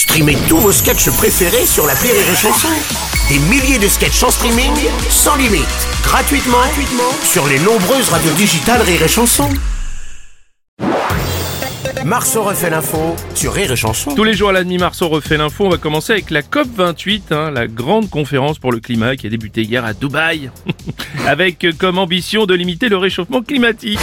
Streamez tous vos sketchs préférés sur la Rire et Chanson. Des milliers de sketchs en streaming, sans limite, gratuitement, gratuitement sur les nombreuses radios digitales Rire et Chanson. Marceau refait l'info sur Rire Chanson. Tous les jours à la demi-mars, on refait l'info. On va commencer avec la COP28, hein, la grande conférence pour le climat qui a débuté hier à Dubaï, avec comme ambition de limiter le réchauffement climatique.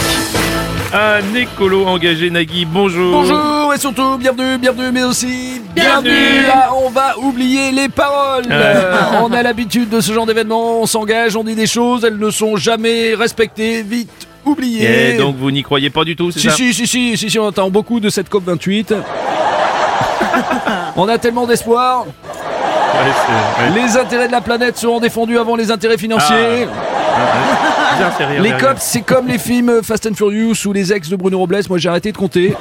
Un écolo engagé, Nagui, bonjour. Bonjour et surtout bienvenue, bienvenue, mais aussi Bienvenue. Là, on va oublier les paroles. Ah. Euh, on a l'habitude de ce genre d'événement, on s'engage, on dit des choses, elles ne sont jamais respectées, vite oubliées. Et donc vous n'y croyez pas du tout, c'est si, ça si, si, si, si, si, on attend beaucoup de cette COP 28. on a tellement d'espoir. Ouais, c'est- ouais. Les intérêts de la planète seront défendus avant les intérêts financiers. Bien Les derrière. cops, c'est comme les films Fast and Furious ou les ex de Bruno Robles. Moi, j'ai arrêté de compter.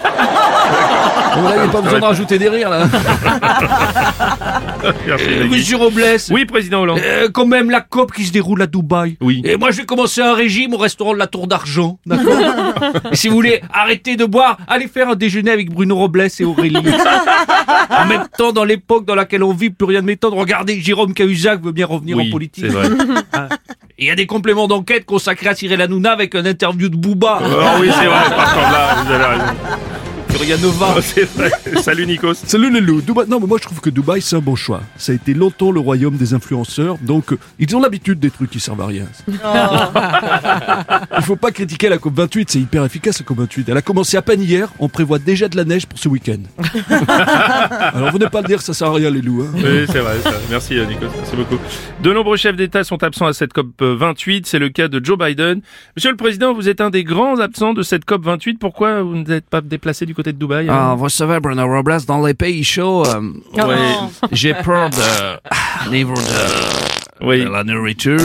Bon, là, il n'y a pas besoin de rajouter des rires, là. Monsieur Robles. Oui, président Hollande. Euh, quand même la COP qui se déroule à Dubaï. Oui. Et moi je vais commencer un régime au restaurant de la Tour d'Argent. D'accord Et si vous voulez arrêter de boire, allez faire un déjeuner avec Bruno Robles et Aurélie. en même temps, dans l'époque dans laquelle on vit, plus rien ne m'étonne. Regardez, Jérôme Cahuzac veut bien revenir Oui, en politique. c'est vrai. Il y a des compléments d'enquête consacrés à Cyril Hanouna avec un interview de Booba. Ah oui, c'est vrai, par contre là, vous avez raison. Yanova. Oh, c'est vrai. Salut Nikos. Salut les loups. Dubaï- Non, mais moi je trouve que Dubaï c'est un bon choix. Ça a été longtemps le royaume des influenceurs, donc euh, ils ont l'habitude des trucs qui servent à rien. Il faut pas critiquer la COP 28, c'est hyper efficace la COP 28. Elle a commencé à peine hier, on prévoit déjà de la neige pour ce week-end. Alors venez pas le dire, ça sert à rien les loups. hein. Oui, c'est vrai. Merci euh, Nikos, merci beaucoup. De nombreux chefs d'État sont absents à cette COP 28, c'est le cas de Joe Biden. Monsieur le Président, vous êtes un des grands absents de cette COP 28, pourquoi vous n'êtes pas déplacé du côté de Dubaï Ah, hein? vous savez, Bruno Robles, dans les pays chauds, euh, Ouais, j'ai peur de, ah, niveau de, oui, de la nourriture,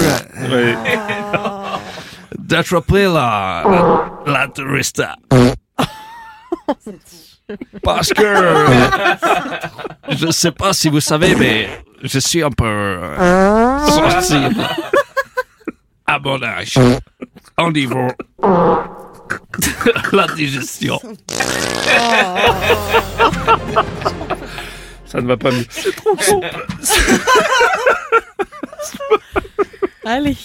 ouais. d'attraper la, la, la tourista. Parce que, je sais pas si vous savez, mais je suis un peu euh, sensible à mon âge au niveau la digestion. ça ne va pas mieux. Allez.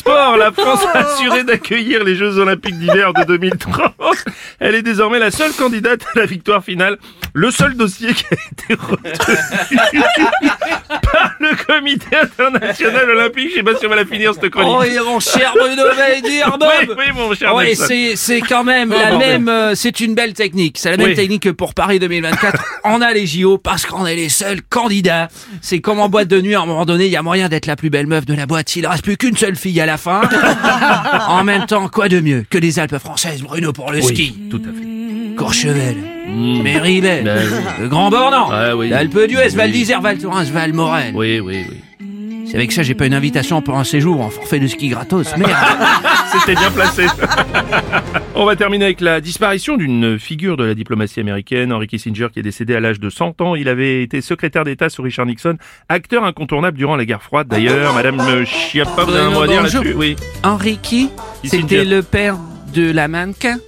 Sport, la France a assuré d'accueillir les Jeux Olympiques d'hiver de 2030. Elle est désormais la seule candidate à la victoire finale. Le seul dossier qui a été retenu par le Comité international olympique. Je sais pas si on va la finir cette chronique. Oh, et mon cher Bruno dire oui, oui, mon cher Oui, c'est c'est quand même Oh, la bordel. même. euh, c'est une belle technique. C'est la même Oui. technique que pour Paris 2024. on a les JO parce qu'on est les seuls candidats. C'est comme en boîte de nuit. À un moment donné, il y a moyen d'être la plus belle meuf de la boîte. Il reste plus qu'une seule fille à la fin. en même temps, quoi de mieux que les Alpes françaises, Bruno, pour le ski Tout à fait. Courchevel, Méribel, Ben oui. le Grand Bornand, Ouais, oui. l'Alpe d'Huez, Oui. Val d'Isère, Val Thorens, Val Morel. Oui, oui, oui. C'est avec ça, j'ai pas une invitation pour un séjour en forfait de ski gratos. Merde. C'était bien placé. On va terminer avec la disparition d'une figure de la diplomatie américaine, Henry Kissinger, qui est décédé à l'âge de 100 ans. Il avait été secrétaire d'État sous Richard Nixon, acteur incontournable durant la guerre froide. D'ailleurs, Madame Chiappa, vous avez un mot à dire là-dessus? Oui. Kissinger. c'était le père de la mannequin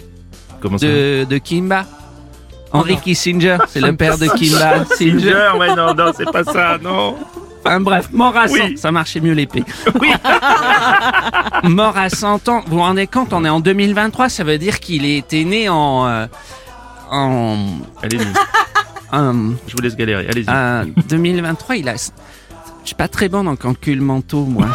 Comment ça? de, de Kimba. Henry Kissinger, c'est le père de Kimba. Singer. Kissinger, ouais, non, non, c'est pas ça, non. Enfin bref, mort à 100, Oui. ça marchait mieux l'épée. Oui. Mort à 100 ans, vous vous rendez compte, on est en 2023, ça veut dire qu'il était né en... euh, en... Allez-y, je vous laisse galérer, allez-y. en 2023, il a... Je suis pas très bon en calcul mentaux, moi.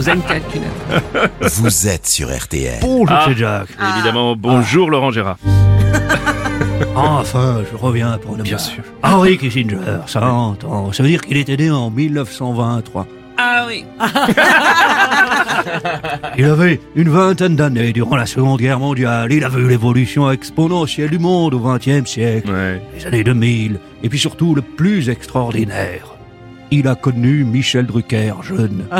vous avez une calculatrice Vous êtes sur RTL. Bonjour Ah. Jack. Évidemment, bonjour Laurent Gérard. Enfin, je reviens pour le Bien sûr. Henry Kissinger, 100 ans. Ça veut dire qu'il était né en 1923. Ah oui Il avait une vingtaine d'années durant la Seconde Guerre mondiale. Il a vu l'évolution exponentielle du monde au XXe siècle, Ouais. les années 2000, et puis surtout le plus extraordinaire. Il a connu Michel Drucker jeune.